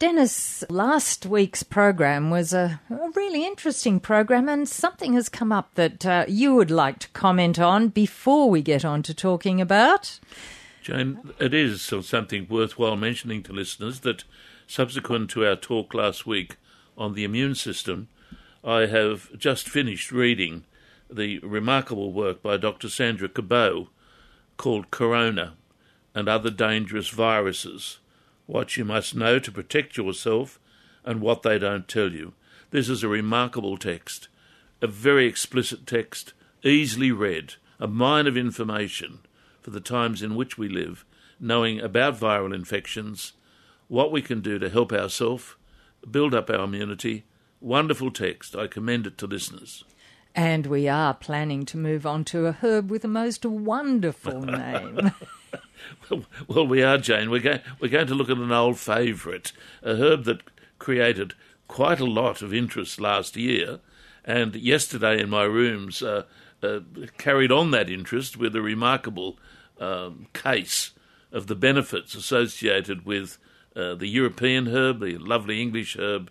Dennis, last week's program was a, a, really interesting program, and something has come up that uh, you would like to comment on before we get on to talking about. Jane, it is something worthwhile mentioning to listeners that subsequent to our talk last week on the immune system, I have just finished reading the remarkable work by Dr. Sandra Cabot called Corona and Other Dangerous Viruses what you must know to protect yourself, and what they don't tell you. This is a remarkable text, a very explicit text, easily read, a mine of information for the times in which we live, knowing about viral infections, what we can do to help ourselves, build up our immunity. Wonderful text. I commend it to listeners. And we are planning to move on to a herb with a most wonderful name. well, we are, Jane. We're going, we're going to look at an old favourite, a herb that created quite a lot of interest last year, and yesterday in my rooms uh, uh, carried on that interest with a remarkable um, case of the benefits associated with uh, the European herb, the lovely English herb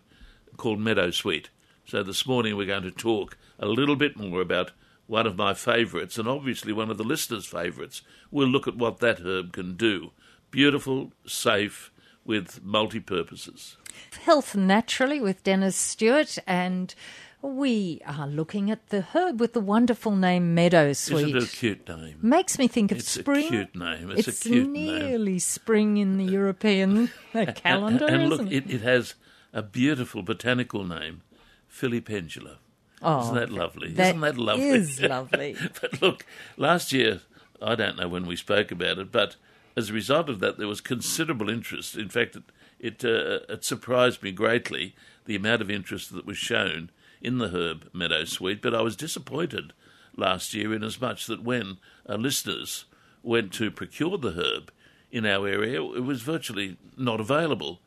called meadowsweet. So this morning we're going to talk a little bit more about one of my favourites, and obviously one of the listeners' favourites. We'll look at what that herb can do. Beautiful, safe, with multi purposes. Health Naturally with Dennis Stewart, and we are looking at the herb with the wonderful name Meadowsweet. Isn't it a cute name? Makes me think of it's spring. It's a cute name. It's, it's a cute nearly name. spring in the European calendar. and, and look, it? It, it has a beautiful botanical name, Filipendula. Oh, Isn't that lovely? That Isn't that lovely? Is lovely. but look, last year, I don't know when we spoke about it, but as a result of that, there was considerable interest. In fact, it it, uh, it surprised me greatly the amount of interest that was shown in the herb meadowsweet. But I was disappointed last year, inasmuch that when our listeners went to procure the herb in our area, it was virtually not available.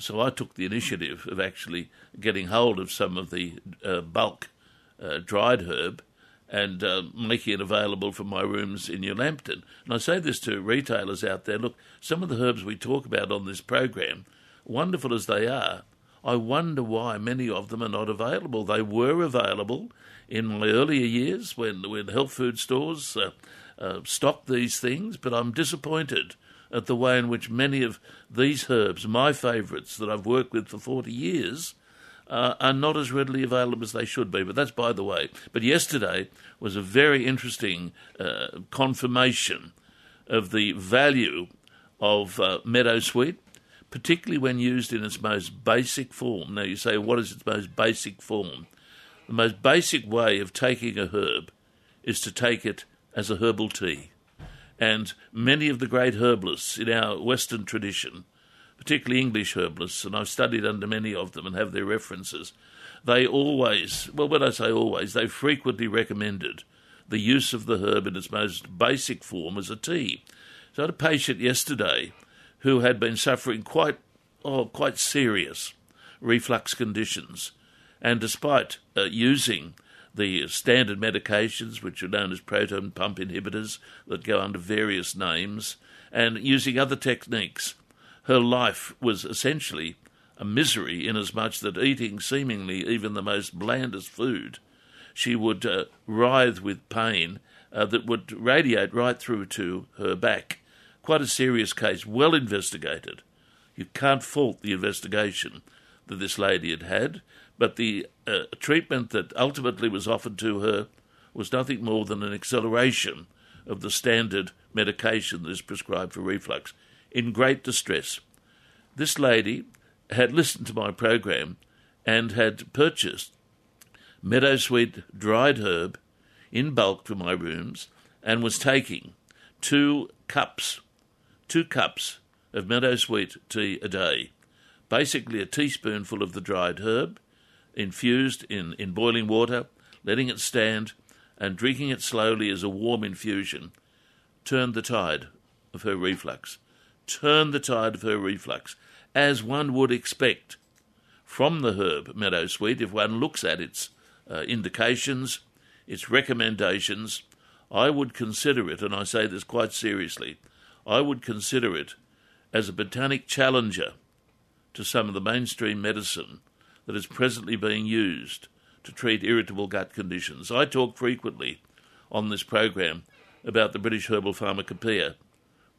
So I took the initiative of actually getting hold of some of the uh, bulk uh, dried herb and uh, making it available for my rooms in New Lambton. And I say this to retailers out there look, some of the herbs we talk about on this program, wonderful as they are, I wonder why many of them are not available. They were available in my earlier years when, when health food stores uh, uh, stocked these things, but I'm disappointed at the way in which many of these herbs, my favourites that I've worked with for 40 years, uh, are not as readily available as they should be. But that's by the way. But yesterday was a very interesting uh, confirmation of the value of uh, meadowsweet, particularly when used in its most basic form. Now, you say, what is its most basic form? The most basic way of taking a herb is to take it as a herbal tea. And many of the great herbalists in our Western tradition, particularly English herbalists, and I've studied under many of them and have their references, they always, well, when I say always, they frequently recommended the use of the herb in its most basic form as a tea. So I had a patient yesterday who had been suffering quite, oh, quite serious reflux conditions, and despite uh, using the standard medications, which are known as proton pump inhibitors, that go under various names, and using other techniques. Her life was essentially a misery, inasmuch that eating seemingly even the most blandest food, she would uh, writhe with pain uh, that would radiate right through to her back. Quite a serious case, well investigated. You can't fault the investigation that this lady had had, but the uh, treatment that ultimately was offered to her was nothing more than an acceleration of the standard medication that is prescribed for reflux. In great distress. This lady had listened to my program and had purchased meadowsweet dried herb in bulk for my rooms and was taking two cups, two cups of meadowsweet tea a day, basically a teaspoonful of the dried herb, infused in, in boiling water, letting it stand, and drinking it slowly as a warm infusion, turned the tide of her reflux. Turned the tide of her reflux, as one would expect from the herb meadowsweet if one looks at its uh, indications, its recommendations. I would consider it, and I say this quite seriously, I would consider it as a botanic challenger to some of the mainstream medicine that is presently being used to treat irritable gut conditions. I talk frequently on this program about the British Herbal Pharmacopoeia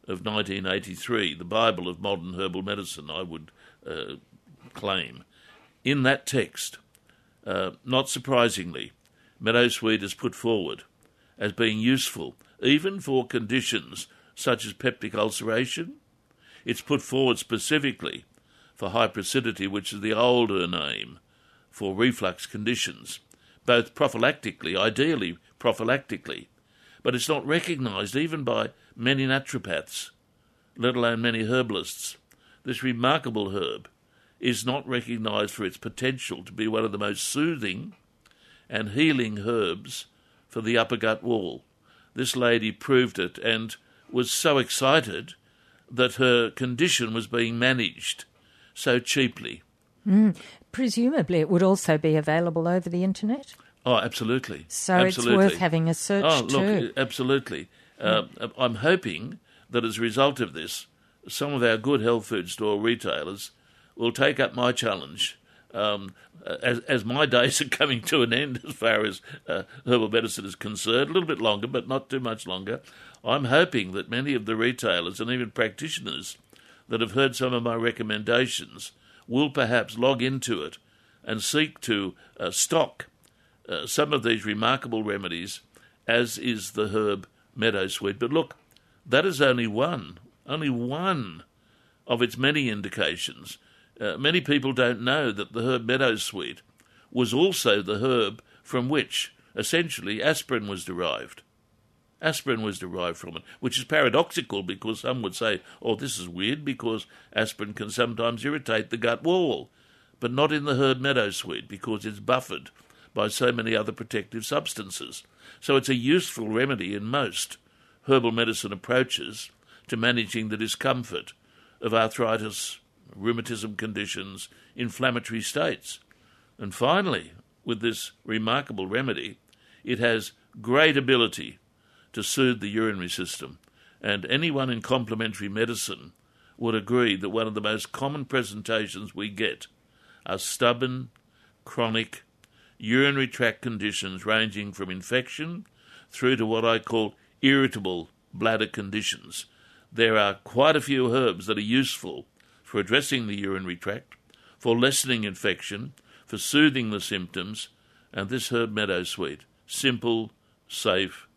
of 1983, the Bible of modern herbal medicine, I would uh, claim. In that text, uh, not surprisingly, meadowsweet is put forward as being useful even for conditions such as peptic ulceration. It's put forward specifically for hyperacidity, which is the older name for reflux conditions, both prophylactically, ideally prophylactically, but it's not recognised even by many naturopaths, let alone many herbalists. This remarkable herb is not recognised for its potential to be one of the most soothing and healing herbs for the upper gut wall. This lady proved it and was so excited that her condition was being managed so cheaply. Mm. Presumably, it would also be available over the internet. Oh, absolutely. So absolutely. it's worth having a search oh, too. look, absolutely. Uh, I'm hoping that as a result of this, some of our good health food store retailers will take up my challenge. Um, as, as my days are coming to an end as far as uh, herbal medicine is concerned, a little bit longer, but not too much longer, I'm hoping that many of the retailers and even practitioners that have heard some of my recommendations will perhaps log into it and seek to uh, stock uh, some of these remarkable remedies, as is the herb meadowsweet. But look, that is only one, only one of its many indications. Uh, many people don't know that the herb meadowsweet was also the herb from which, essentially, aspirin was derived. Aspirin was derived from it, which is paradoxical because some would say, oh, this is weird because aspirin can sometimes irritate the gut wall, but not in the herb meadowsweet because it's buffered by so many other protective substances. So it's a useful remedy in most herbal medicine approaches to managing the discomfort of arthritis, rheumatism conditions, inflammatory states. And finally, with this remarkable remedy, it has great ability to soothe the urinary system, and anyone in complementary medicine would agree that one of the most common presentations we get are stubborn, chronic, urinary tract conditions ranging from infection through to what I call irritable bladder conditions. There are quite a few herbs that are useful for addressing the urinary tract, for lessening infection, for soothing the symptoms, and this herb meadowsweet, simple, safe,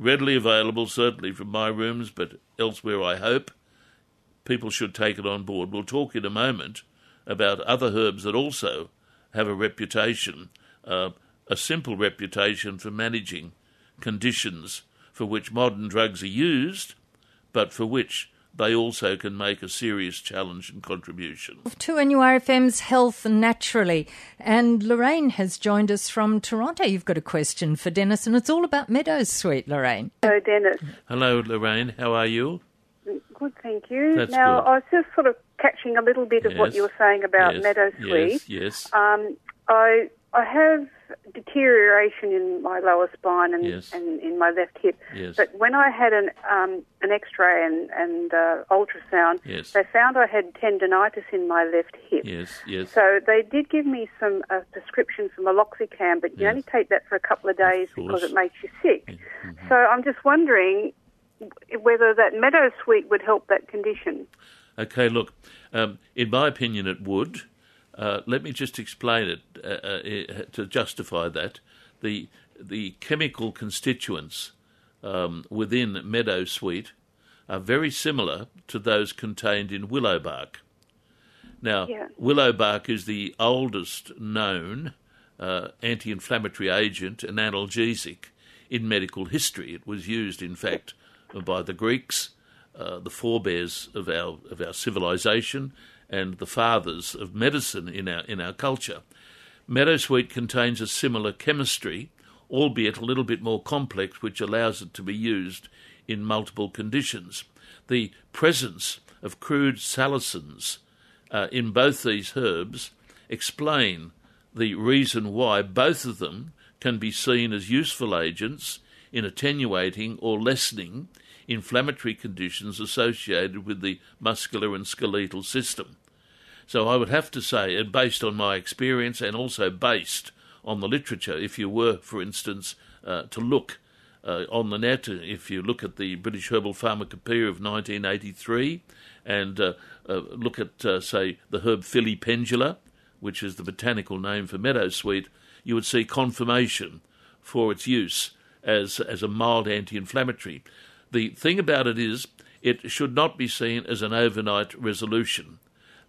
readily available, certainly from my rooms, but elsewhere, I hope. People should take it on board. We'll talk in a moment about other herbs that also have a reputation, uh, a simple reputation for managing conditions for which modern drugs are used, but for which they also can make a serious challenge and contribution. To NURFM's Health Naturally. And Lorraine has joined us from Toronto. You've got a question for Dennis, and it's all about meadowsweet, Lorraine. Hello, Dennis. Hello, Lorraine. How are you? Good, thank you. That's now, good. I was just sort of catching a little bit of what you were saying about yes, meadowsweet. Yes, yes. Um, I I have deterioration in my lower spine and, Yes. and in my left hip. Yes. But when I had an um, an X-ray and and uh, ultrasound, Yes. they found I had tendonitis in my left hip. yes, yes. So they did give me some uh, prescription for meloxicam, but you only take that for a couple of days course. because it makes you sick. Mm-hmm. So I'm just wondering whether that meadow sweet would help that condition. Okay, look, um, in my opinion, it would. Uh, let me just explain it uh, uh, to justify that. The the chemical constituents um, within meadowsweet are very similar to those contained in willow bark. Now, Yeah. willow bark is the oldest known uh, anti inflammatory agent and analgesic in medical history. It was used, in fact, by the Greeks, uh, the forebears of our, of our civilization, and the fathers of medicine in our, in our culture. Meadowsweet contains a similar chemistry, albeit a little bit more complex, which allows it to be used in multiple conditions. The presence of crude salicins uh, in both these herbs explain the reason why both of them can be seen as useful agents in attenuating or lessening inflammatory conditions associated with the muscular and skeletal system. So I would have to say, and based on my experience and also based on the literature, if you were, for instance, uh, to look uh, on the net, if you look at the British Herbal Pharmacopoeia of 1983 and uh, uh, look at, uh, say, the herb Filipendula, which is the botanical name for meadowsweet, you would see confirmation for its use as, as a mild anti inflammatory. The thing about it is, it should not be seen as an overnight resolution.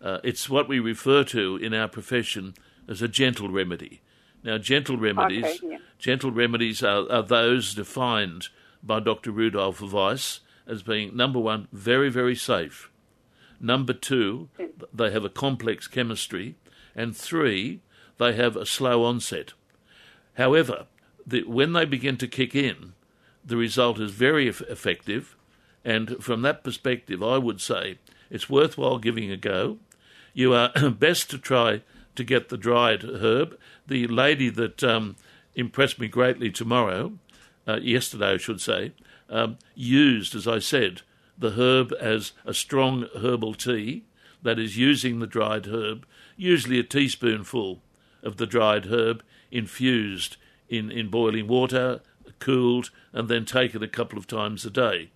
Uh, it's what we refer to in our profession as a gentle remedy. Now, gentle remedies, Okay, yeah. gentle remedies are, are those defined by Dr. Rudolf Weiss as being number one, very, very safe. Number two, they have a complex chemistry, and three, they have a slow onset. However, the, when they begin to kick in, the result is very eff- effective, and from that perspective, I would say it's worthwhile giving a go. You are best to try to get the dried herb. The lady that um, impressed me greatly tomorrow, uh, yesterday I should say, um, used, as I said, the herb as a strong herbal tea, that is, using the dried herb, usually a teaspoonful of the dried herb infused in, in boiling water, cooled, and then taken a couple of times a day.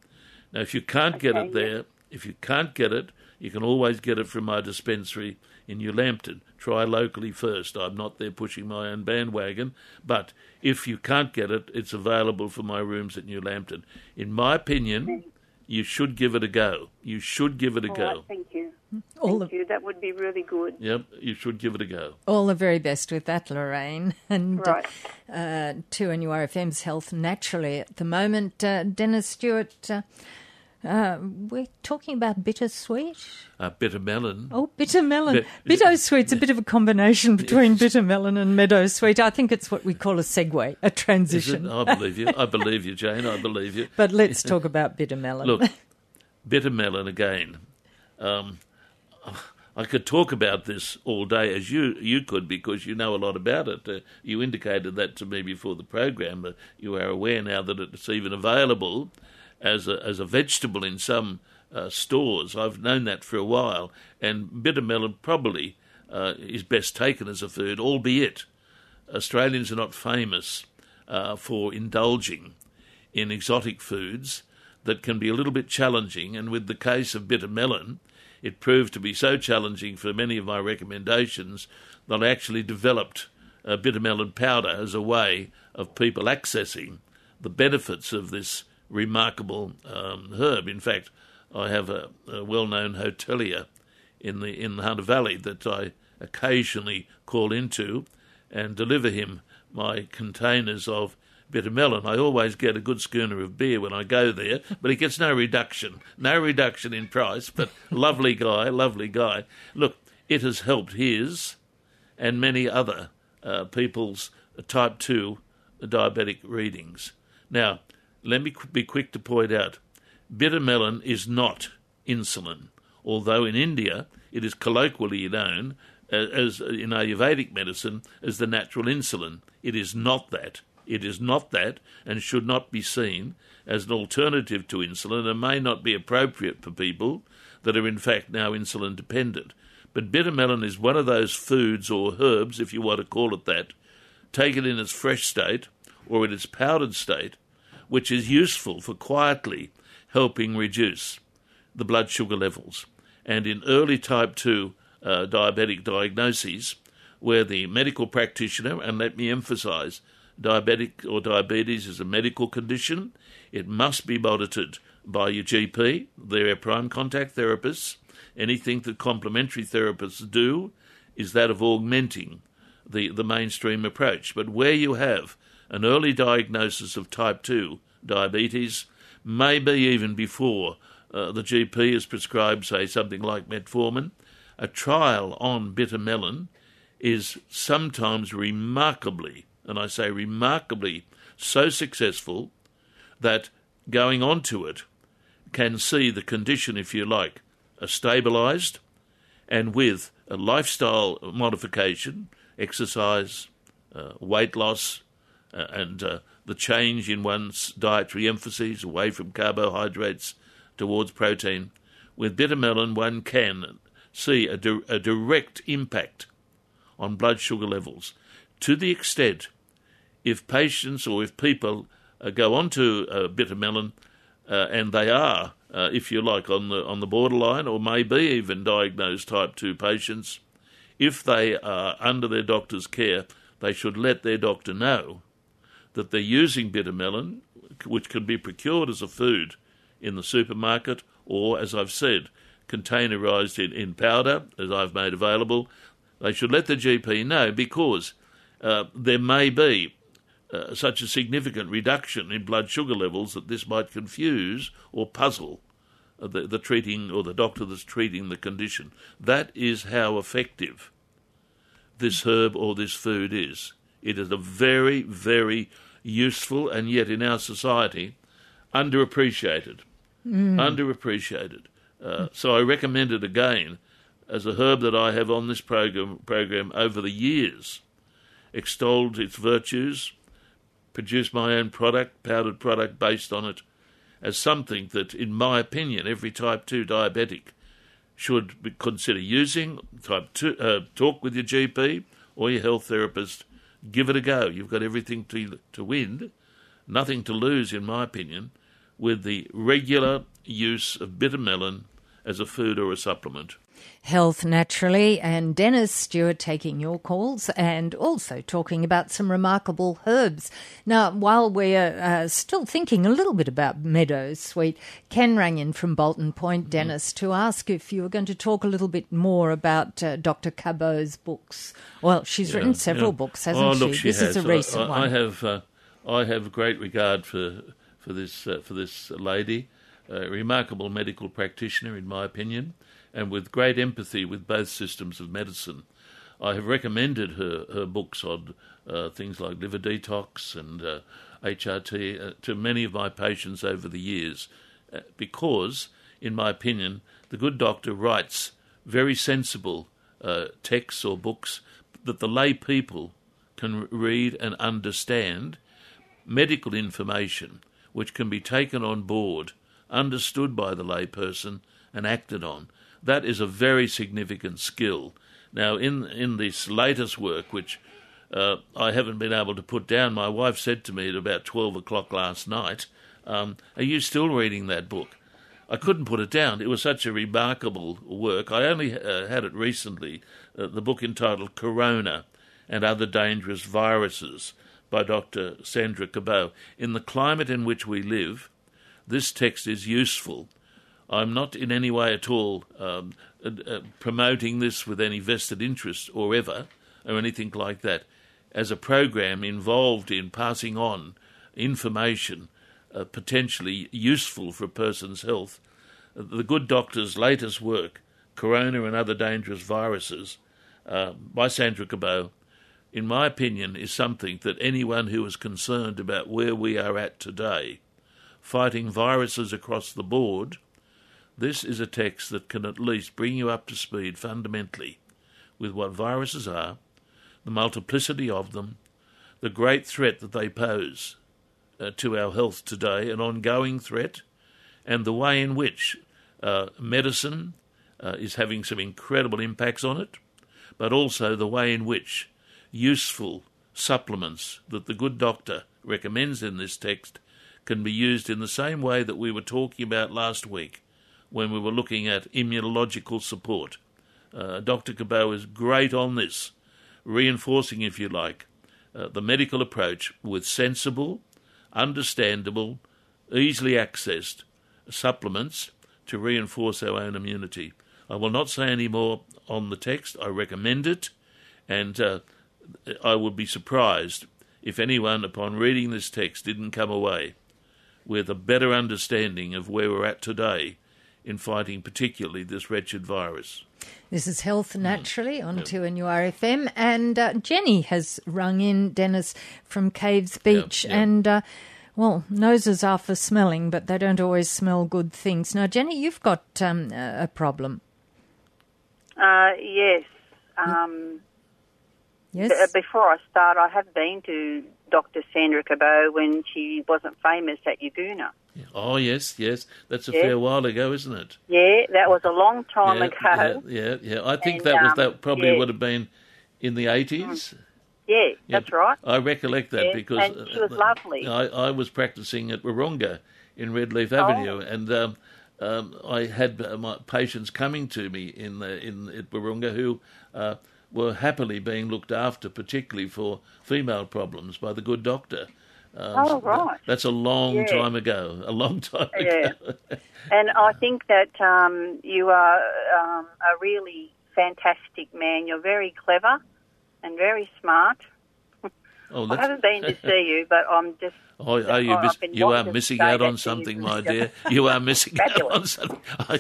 Now, if you can't get it there, if you can't get it, you can always get it from my dispensary in New Lambton. Try locally first. I'm not there pushing my own bandwagon, but if you can't get it, it's available for my rooms at New Lambton. In my opinion, you should give it a go. You should give it a All go. right, thank you. All Thank the, you. That would be really good. Yep, you should give it a go. all the very best with that, Lorraine. And Right. uh, to NURFM's Health Naturally at the moment. Uh, Dennis Stewart, uh, uh, we're talking about bittersweet. Uh, bitter melon. Oh, bitter melon. Bit- Bittersweet's a bit of a combination between bitter melon and meadow sweet. I think it's what we call a segue, a transition. I believe you. I believe you, Jane. I believe you. But let's talk about bitter melon. Look, bitter melon again. Um, I could talk about this all day, as you you could, because you know a lot about it. Uh, you indicated that to me before the program. Uh, you are aware now that it's even available as a as a vegetable in some uh, stores. I've known that for a while, and bitter melon probably uh, is best taken as a food, albeit Australians are not famous uh, for indulging in exotic foods that can be a little bit challenging. And with the case of bitter melon, it proved to be so challenging for many of my recommendations that I actually developed uh, bitter melon powder as a way of people accessing the benefits of this remarkable um, herb. In fact, I have a, a well-known hotelier in the in the Hunter Valley that I occasionally call into and deliver him my containers of bitter melon. I always get a good schooner of beer when I go there, but he gets no reduction, no reduction in price. But lovely guy, lovely guy. Look, it has helped his and many other uh, people's type two diabetic readings. Now, let me qu- be quick to point out, bitter melon is not insulin, although in India it is colloquially known uh, as in Ayurvedic medicine as the natural insulin. It is not that. It is not that, and should not be seen as an alternative to insulin, and may not be appropriate for people that are in fact now insulin dependent. But bitter melon is one of those foods or herbs, if you want to call it that, taken in its fresh state or in its powdered state, which is useful for quietly helping reduce the blood sugar levels. And in early type 2 uh, diabetic diagnoses, where the medical practitioner, and let me emphasize, diabetic or diabetes is a medical condition, it must be monitored by your GP, their prime contact therapists. Anything that complementary therapists do is that of augmenting the, the mainstream approach. But where you have an early diagnosis of type 2 diabetes, maybe even before uh, the GP has prescribed, say, something like metformin, a trial on bitter melon is sometimes remarkably, and I say remarkably, so successful that going on to it can see the condition, if you like, stabilized and with a lifestyle modification, exercise, uh, weight loss, uh, and uh, the change in one's dietary emphases away from carbohydrates towards protein. With bitter melon, one can see a, di- a direct impact on blood sugar levels to the extent if patients or if people uh, go onto uh, bitter melon uh, and they are, uh, if you like, on the on the borderline or maybe even diagnosed type two patients, if they are under their doctor's care, they should let their doctor know that they're using bitter melon, which can be procured as a food in the supermarket or, as I've said, containerised in, in powder, as I've made available. They should let the GP know because uh, there may be uh, such a significant reduction in blood sugar levels that this might confuse or puzzle the, the treating or the doctor that's treating the condition. That is how effective this herb or this food is. It is a very, very useful and yet in our society underappreciated. Mm. Underappreciated. Uh, so I recommend it again as a herb that I have on this program, program over the years, extolled its virtues, produced my own product, powdered product based on it, as something that, in my opinion, every type 2 diabetic should consider using. Type 2, uh, talk with your GP or your health therapist. Give it a go. You've got everything to, to win, nothing to lose, in my opinion, with the regular use of bitter melon as a food or a supplement. Health Naturally, and Dennis Stewart taking your calls and also talking about some remarkable herbs. Now, while we're uh, still thinking a little bit about meadow sweet, Ken rang in from Bolton Point, mm-hmm. Dennis, mm. to ask if you were going to talk a little bit more about uh, Dr. Cabot's books. Well, she's yeah, written several yeah. books, hasn't oh, she? Look, she this has. is a recent I, one. I have, uh, I have great regard for for this uh, for this lady, a remarkable medical practitioner, in my opinion and with great empathy with both systems of medicine. I have recommended her, her books on uh, things like liver detox and uh, HRT uh, to many of my patients over the years uh, because, in my opinion, the good doctor writes very sensible uh, texts or books that the lay people can read and understand, medical information which can be taken on board, understood by the layperson, and acted on that is a very significant skill. Now, in in this latest work, which uh, I haven't been able to put down, my wife said to me at about twelve o'clock last night, um, "Are you still reading that book?" I couldn't put it down. It was such a remarkable work. I only uh, had it recently. Uh, the book entitled Corona and Other Dangerous Viruses by Dr. Sandra Cabot. In the climate in which we live, this text is useful I'm not in any way at all um, uh, uh, promoting this with any vested interest or ever, or anything like that. As a program involved in passing on information uh, potentially useful for a person's health, the good doctor's latest work, Corona and Other Dangerous Viruses, uh, by Sandra Cabot, in my opinion, is something that anyone who is concerned about where we are at today, fighting viruses across the board, this is a text that can at least bring you up to speed fundamentally with what viruses are, the multiplicity of them, the great threat that they pose uh, to our health today, an ongoing threat, and the way in which uh, medicine uh, is having some incredible impacts on it, but also the way in which useful supplements that the good doctor recommends in this text can be used in the same way that we were talking about last week when we were looking at immunological support. Uh, Dr. Cabot is great on this, reinforcing, if you like, uh, the medical approach with sensible, understandable, easily accessed supplements to reinforce our own immunity. I will not say any more on the text. I recommend it, and uh, I would be surprised if anyone, upon reading this text, didn't come away with a better understanding of where we're at today in fighting particularly this wretched virus. This is Health Naturally on yep. 2NURFM. And uh, Jenny has rung in, Dennis, from Caves Beach. Yep, yep. And, uh, well, noses are for smelling, but they don't always smell good things. Now, Jenny, you've got um, a problem. Uh, yes. Um, yes. B- before I start, I have been to Dr. Sandra Cabot when she wasn't famous at Yagoona. Oh yes, yes. That's a Yeah. fair while ago, isn't it? Yeah, that was a long time yeah, ago. yeah, yeah, yeah. I think And, that was um, that probably yeah. would have been in the eighties. Yeah, that's right. I recollect that because and she was uh, lovely. I, I was practicing at Wahroonga in Redleaf Oh. Avenue, and um, um, I had my patients coming to me in the, in at Wahroonga who uh, were happily being looked after, particularly for female problems, by the good doctor. Um, Oh, right. that's a long Yeah. time ago. A long time Yeah. ago. And I think that um, you are um, a really fantastic man. You're very clever and very smart. Oh, I haven't been to see you, but I'm just. Oh, are you, I've miss, you are missing out on something, my dear. You are missing out on something. I,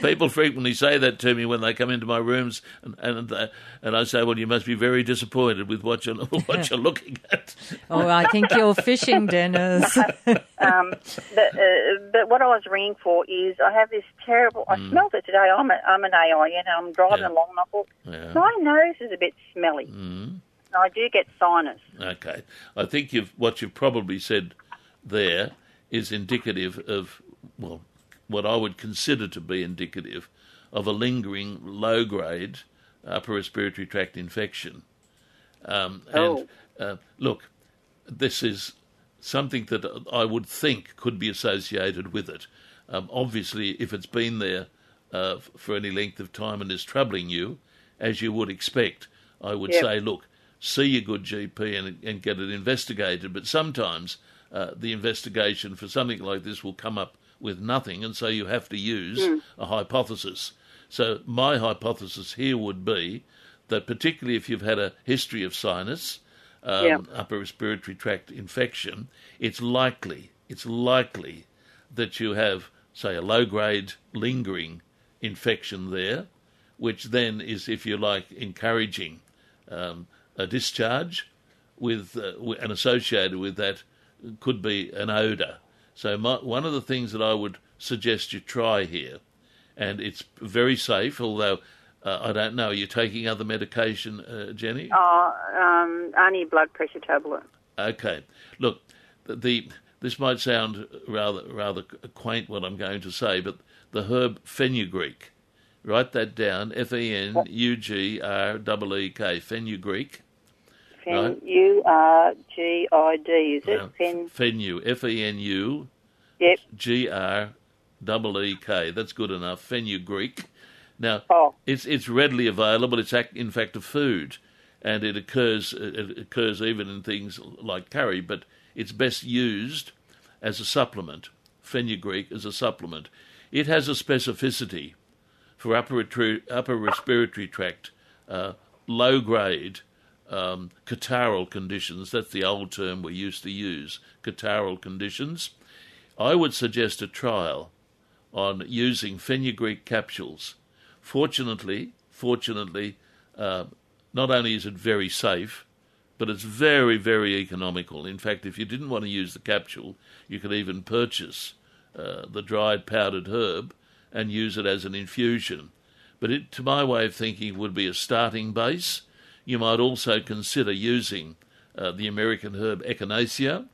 people frequently say that to me when they come into my rooms, and and, uh, and I say, "Well, you must be very disappointed with what you're what you're looking at." Oh, I think you're fishing, Dennis. Um, but, uh, but what I was ringing for is I have this terrible. I smelled it today. I'm, a, I'm an AI, you know, I'm driving Mm. Yeah. along and I thought, Yeah. my nose is a bit smelly. Mm. I do get sinus. Okay, I think you've what you've probably said there is indicative of well, what I would consider to be indicative of a lingering low grade upper respiratory tract infection. Um, and uh, look, this is something that I would think could be associated with it. Um, obviously, if it's been there uh, for any length of time and is troubling you, as you would expect, I would Yep. say, look, see your good GP and, and get it investigated. But sometimes uh, the investigation for something like this will come up with nothing, and so you have to use a hypothesis. So my hypothesis here would be that particularly if you've had a history of sinus, um, Yeah. upper respiratory tract infection, it's likely, it's likely that you have, say, a low grade lingering infection there, which then is, if you like, encouraging um, a discharge with, uh, and associated with that could be an odour. So my, one of the things that I would suggest you try here, and it's very safe, although uh, I don't know, are you taking other medication, uh, Jenny? Oh, um, only blood pressure tablet. Okay. Look, the, the this might sound rather rather quaint what I'm going to say, but the herb fenugreek. Write that down. F E N U G R E E K. Fenugreek. Fen Right. U R G I D, is it? Fen. Fenu. F E N U Yep. G R E E K. That's good enough. Fenugreek. Now, Oh. it's it's readily available. It's in fact a food, and it occurs it occurs even in things like curry, but it's best used as a supplement. Fenugreek as a supplement. It has a specificity for upper retru- upper respiratory tract, uh, low grade um, catarrhal conditions. That's the old term we used to use. Catarrhal conditions. I would suggest a trial on using fenugreek capsules. Fortunately, fortunately, uh, not only is it very safe, but it's very, very economical. In fact, if you didn't want to use the capsule, you could even purchase uh, the dried powdered herb and use it as an infusion. But it, to my way of thinking, would be a starting base. You might also consider using uh, the American herb echinacea,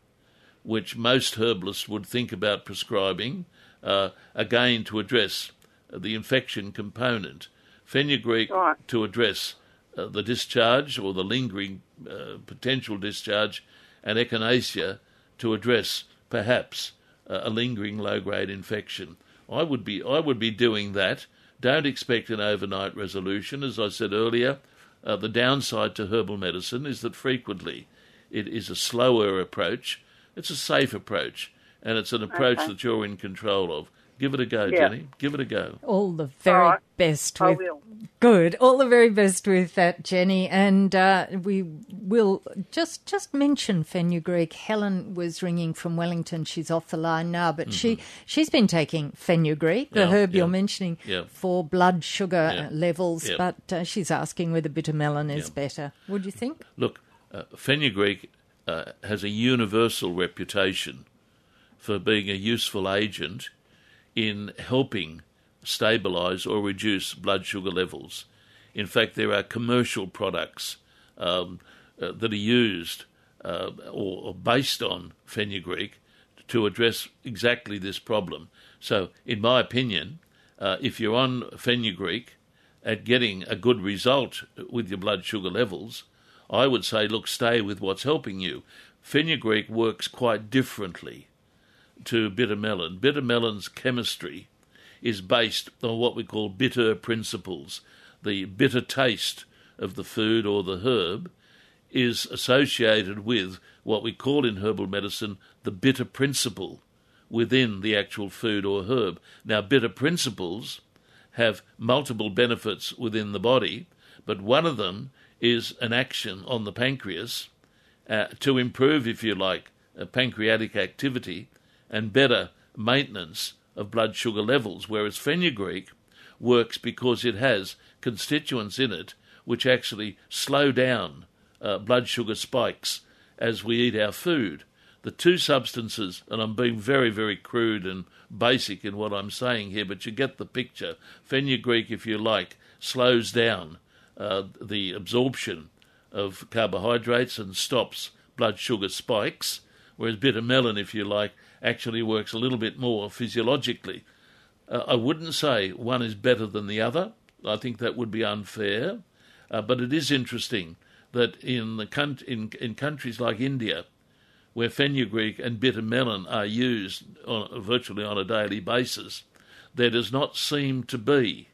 which most herbalists would think about prescribing, uh, again to address uh, the infection component. Fenugreek Right. to address uh, the discharge or the lingering uh, potential discharge, and echinacea to address perhaps uh, a lingering low-grade infection. I would be I would be doing that. Don't expect an overnight resolution, as I said earlier. Uh, the downside to herbal medicine is that frequently it is a slower approach. It's a safe approach, and it's an approach Okay. that you're in control of. Give it a go, Yeah. Jenny. Give it a go. All the very right. best I with will. Good. All the very best with that, Jenny. And uh, we will just just mention fenugreek. Helen was ringing from Wellington. She's off the line now, but she she's been taking fenugreek, the Mm-hmm. Yeah, herb you're mentioning, yeah. for blood sugar Yeah, uh, levels. yeah. But uh, she's asking whether bitter melon is Yeah. better. Would you think? Look, uh, fenugreek uh, has a universal reputation for being a useful agent in helping stabilise or reduce blood sugar levels. In fact, there are commercial products um, uh, that are used uh, or, or based on fenugreek to address exactly this problem. So, in my opinion, uh, if you're on fenugreek at getting a good result with your blood sugar levels, I would say, look, stay with what's helping you. Fenugreek works quite differently to bitter melon. Bitter melon's chemistry is based on what we call bitter principles. The bitter taste of the food or the herb is associated with what we call in herbal medicine the bitter principle within the actual food or herb. Now, bitter principles have multiple benefits within the body, but one of them is an action on the pancreas uh, to improve, if you like, uh, pancreatic activity and better maintenance of blood sugar levels, whereas fenugreek works because it has constituents in it which actually slow down uh, blood sugar spikes as we eat our food. The two substances, and I'm being very, very crude and basic in what I'm saying here, but you get the picture. Fenugreek, if you like, slows down uh, the absorption of carbohydrates and stops blood sugar spikes, whereas bitter melon, if you like, actually works a little bit more physiologically. Uh, I wouldn't say one is better than the other. I think that would be unfair. Uh, but it is interesting that in the con- in, in countries like India, where fenugreek and bitter melon are used on, virtually on a daily basis, there does not seem to be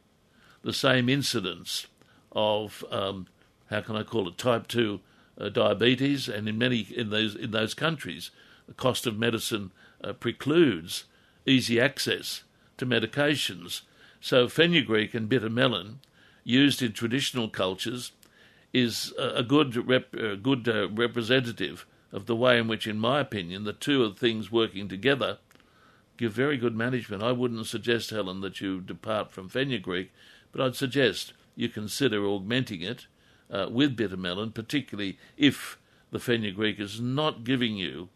the same incidence of um, how can I call it type two uh, diabetes, and in many in those in those countries, the cost of medicine uh, precludes easy access to medications. So fenugreek and bitter melon, used in traditional cultures, is a, good rep, a good uh, representative of the way in which, in my opinion, the two of things working together give very good management. I wouldn't suggest, Helen, that you depart from fenugreek, but I'd suggest you consider augmenting it uh, with bitter melon, particularly if the fenugreek is not giving you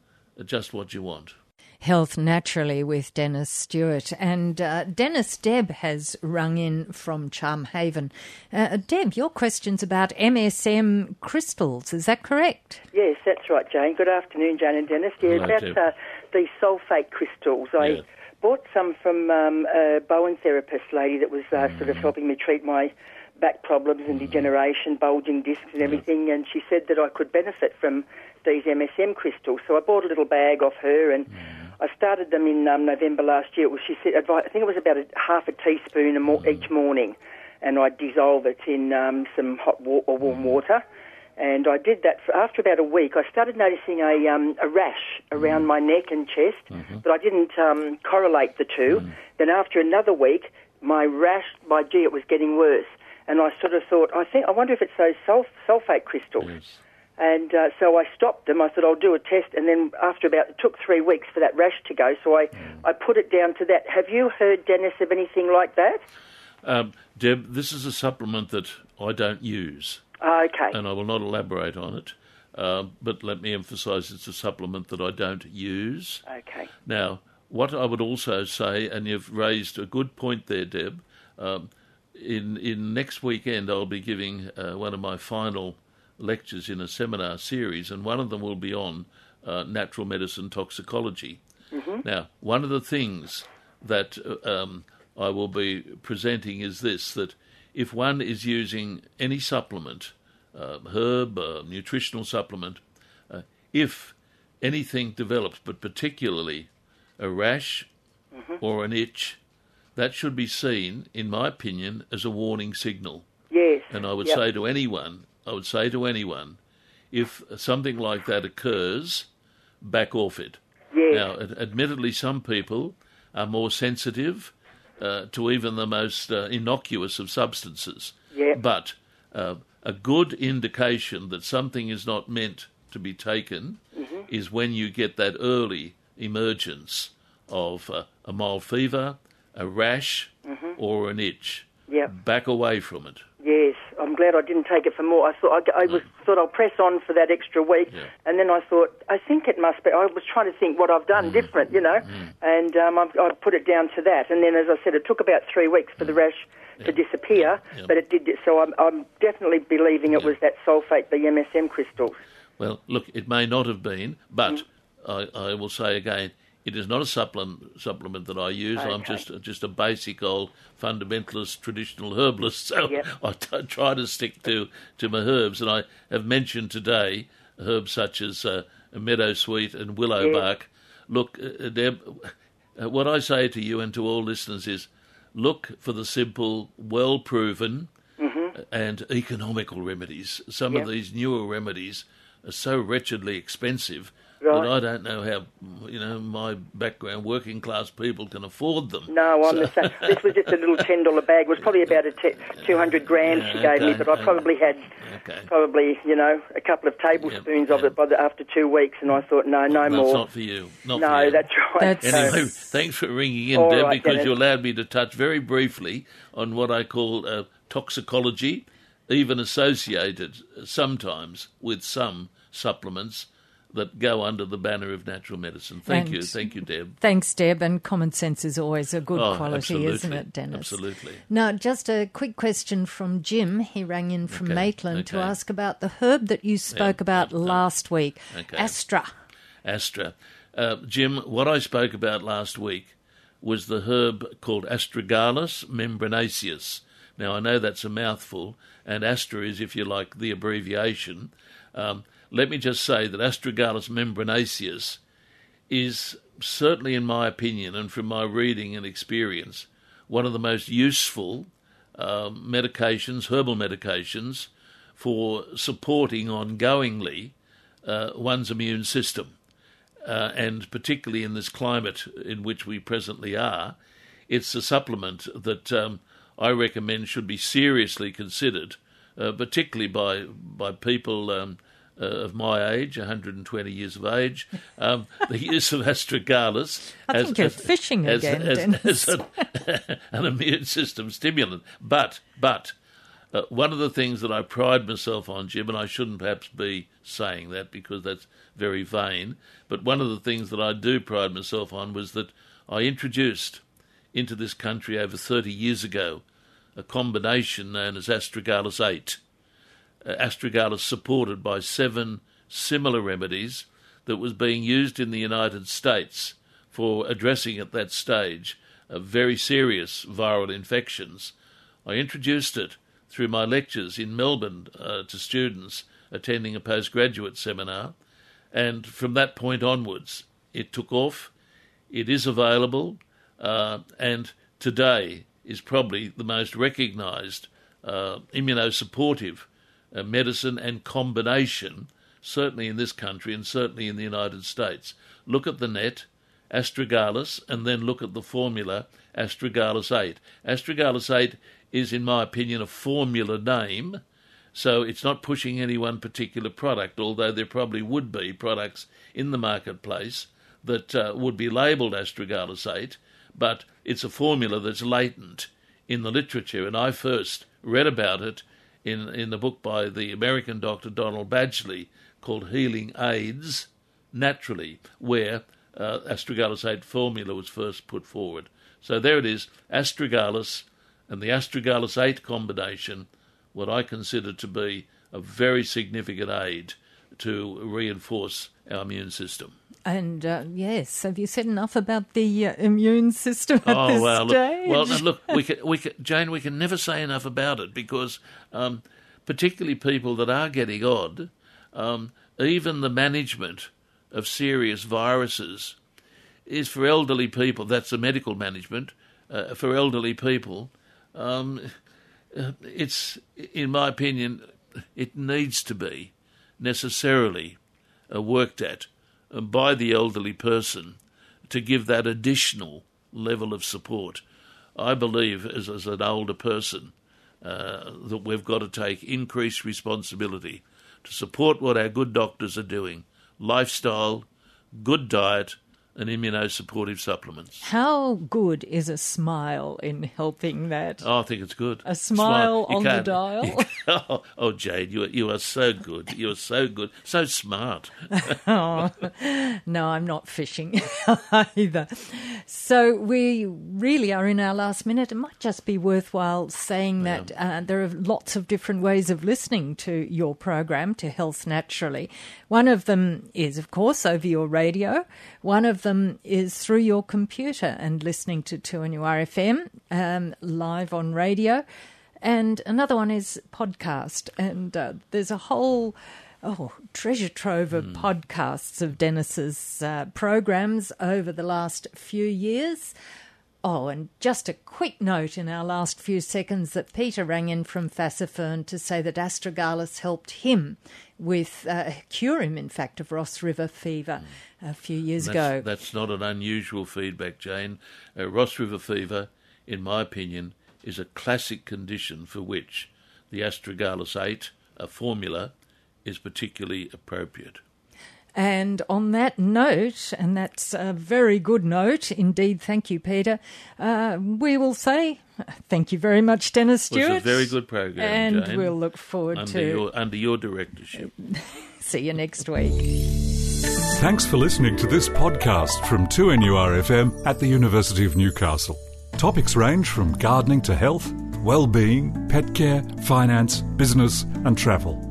just what you want. Health Naturally with Dennis Stewart. And uh, Dennis Deb has rung in from Charmhaven. Uh, Deb, your question's about MSM crystals, is that correct? Yes, that's right, Jane. Good afternoon, Jane and Dennis. Yeah, Hello, about uh, the sulfate crystals. I Yeah. bought some from um, a Bowen therapist lady that was uh, sort of helping me treat my back problems and degeneration, bulging discs and everything, and she said that I could benefit from these MSM crystals. So I bought a little bag off her and I started them in um, November last year. It was, she said, I think it was about a half a teaspoon a mo- each morning, and I'd dissolve it in um, some hot wa- or warm water. And I did that for, after about a week. I started noticing a, um, a rash around my neck and chest, but I didn't um, correlate the 2 Then after another week, my rash, my gee, it was getting worse. And I sort of thought, I think, I wonder if it's those sulf- sulfate crystals. Yes. And uh, so I stopped them. I said, I'll do a test, and then after about it took three weeks for that rash to go. So I, I put it down to that. Have you heard, Dennis, of anything like that? Um, Deb, this is a supplement that I don't use, Ah, okay. and I will not elaborate on it. Uh, but let me emphasise it's a supplement that I don't use. Okay. Now, what I would also say, and you've raised a good point there, Deb. Um, in in next weekend, I'll be giving uh, one of my final lectures in a seminar series, and one of them will be on uh, natural medicine toxicology. Now, one of the things that uh, um, I will be presenting is this: that if one is using any supplement, uh, herb, uh, nutritional supplement, uh, if anything develops, but particularly a rash or an itch, that should be seen, in my opinion, as a warning signal. Yes. And I would Yep. say to anyone, I would say to anyone, if something like that occurs, back off it. Yes. Now, ad- admittedly, some people are more sensitive uh, to even the most uh, innocuous of substances. Yeah. But uh, a good indication that something is not meant to be taken Mm-hmm. is when you get that early emergence of uh, a mild fever, a rash, or an itch. Mm-hmm. Yep. Back away from it. Yes, glad I didn't take it for more. I thought I, I was thought I'll press on for that extra week, Yeah. and then I thought I think it must be. I was trying to think what I've done different, you know, and um, I, I put it down to that. And then, as I said, it took about three weeks for the rash to disappear, Yeah. but it did. So I'm, I'm definitely believing it Yeah. was that sulfate, the MSM crystals. Well, look, it may not have been, but Mm. I, I will say again, It is not a supplement supplement that I use. I'm just just a basic old fundamentalist traditional herbalist. So Yep. I t- try to stick to, to my herbs, and I have mentioned today herbs such as uh, meadowsweet and willow bark. Look, uh, Deb, uh, what I say to you and to all listeners is, look for the simple, well proven, and economical remedies. Some of Mm-hmm. These newer remedies are so wretchedly expensive Right. that I don't know how you know my background working class people can afford them. No, I'm the same. This was just a little ten dollar bag. It was probably about a t- two hundred grams she Yeah, gave me, okay, but I probably had Okay. probably you know a couple of tablespoons Yeah, of it by the, after two weeks, and I thought no, no That's more. not for you. Not for no, you. that's right. That's- Anyway, So- thanks for ringing in, All Deb, right, because Dennis. you allowed me to touch very briefly on what I call uh, toxicology, even associated sometimes with some supplements that go under the banner of natural medicine. Thank you, thank you, Deb. Thanks, Deb. And common sense is always a good Oh, quality, isn't it, Dennis? absolutely. Now, just a quick question from Jim. He rang in from Okay, Maitland to ask about the herb that you spoke about last week, Okay. Astra. Astra. Uh, Jim, what I spoke about last week was the herb called Astragalus membranaceus. Now, I know that's a mouthful, and Astra is, if you like, the abbreviation. Um, let me just say that Astragalus membranaceus is certainly, in my opinion, and from my reading and experience, one of the most useful um, medications, herbal medications, for supporting ongoingly uh, one's immune system. Uh, and particularly in this climate in which we presently are, it's a supplement that um, I recommend should be seriously considered, uh, particularly by by people um, uh, of my age, 120 years of age. Um, the use of astragalus. I think you're fishing as, again, as, Dennis. as an, an immune system stimulant. But but uh, one of the things that I pride myself on, Jim, and I shouldn't perhaps be saying that because that's very vain, but one of the things that I do pride myself on was that I introduced into this country over 30 years ago a combination known as Astragalus 8. Uh, Astragalus supported by seven similar remedies that was being used in the United States for addressing at that stage very serious viral infections. I introduced it through my lectures in Melbourne uh, to students attending a postgraduate seminar, and from that point onwards, it took off. It is available, uh, and today is probably the most recognised uh, immunosupportive uh, medicine and combination, certainly in this country and certainly in the United States. Look at the net, astragalus, and then look at the formula astragalus 8. Astragalus 8 is, in my opinion, a formula name, so it's not pushing any one particular product, although there probably would be products in the marketplace that uh, would be labelled astragalus 8, but it's a formula that's latent in the literature, and I first read about it in, in the book by the American doctor Donald Badgley called Healing AIDS Naturally, where uh, astragalus 8 formula was first put forward. So there it is, astragalus and the astragalus 8 combination, what I consider to be a very significant aid to reinforce our immune system. And uh, yes, have you said enough about the uh, immune system at Oh this well, stage? look, well look, we can, we can, Jane, we can never say enough about it because, um, particularly people that are getting odd, um, even the management of serious viruses is for elderly people. That's the medical management uh, for elderly people. Um, it's, in my opinion, it needs to be necessarily uh, worked at uh, by the elderly person to give that additional level of support. I believe, as, as an older person, uh, that we've got to take increased responsibility to support what our good doctors are doing lifestyle, good diet, and immunosupportive supplements. How good is a smile in helping that? Oh, I think it's good. A smile You on the dial. oh, oh, Jade, you are, you are so good. You are so good. So smart. Oh, no, I'm not fishing either. So we really are in our last minute. It might just be worthwhile saying that uh, there are lots of different ways of listening to your program, to Health Naturally. One of them is, of course, over your radio. One of them is through your computer and listening to 2NURFM um, live on radio. And another one is podcast. And uh, there's a whole oh, treasure trove of mm. podcasts of Dennis's uh, programs over the last few years. Oh, and just a quick note in our last few seconds that Peter rang in from Fassifern to say that astragalus helped him with uh, cure him, in fact, of Ross River fever mm. a few years that's, ago. That's not an unusual feedback, Jane. Uh, Ross River fever, in my opinion, is a classic condition for which the astragalus 8, a formula, is particularly appropriate. And on that note, and that's a very good note indeed, thank you, Peter, uh, we will say thank you very much, Dennis Stewart. It was a very good program, And Jane, we'll look forward under to. Your, under your directorship. See you next week. Thanks for listening to this podcast from 2NURFM at the University of Newcastle. Topics range from gardening to health, well-being, pet care, finance, business and travel.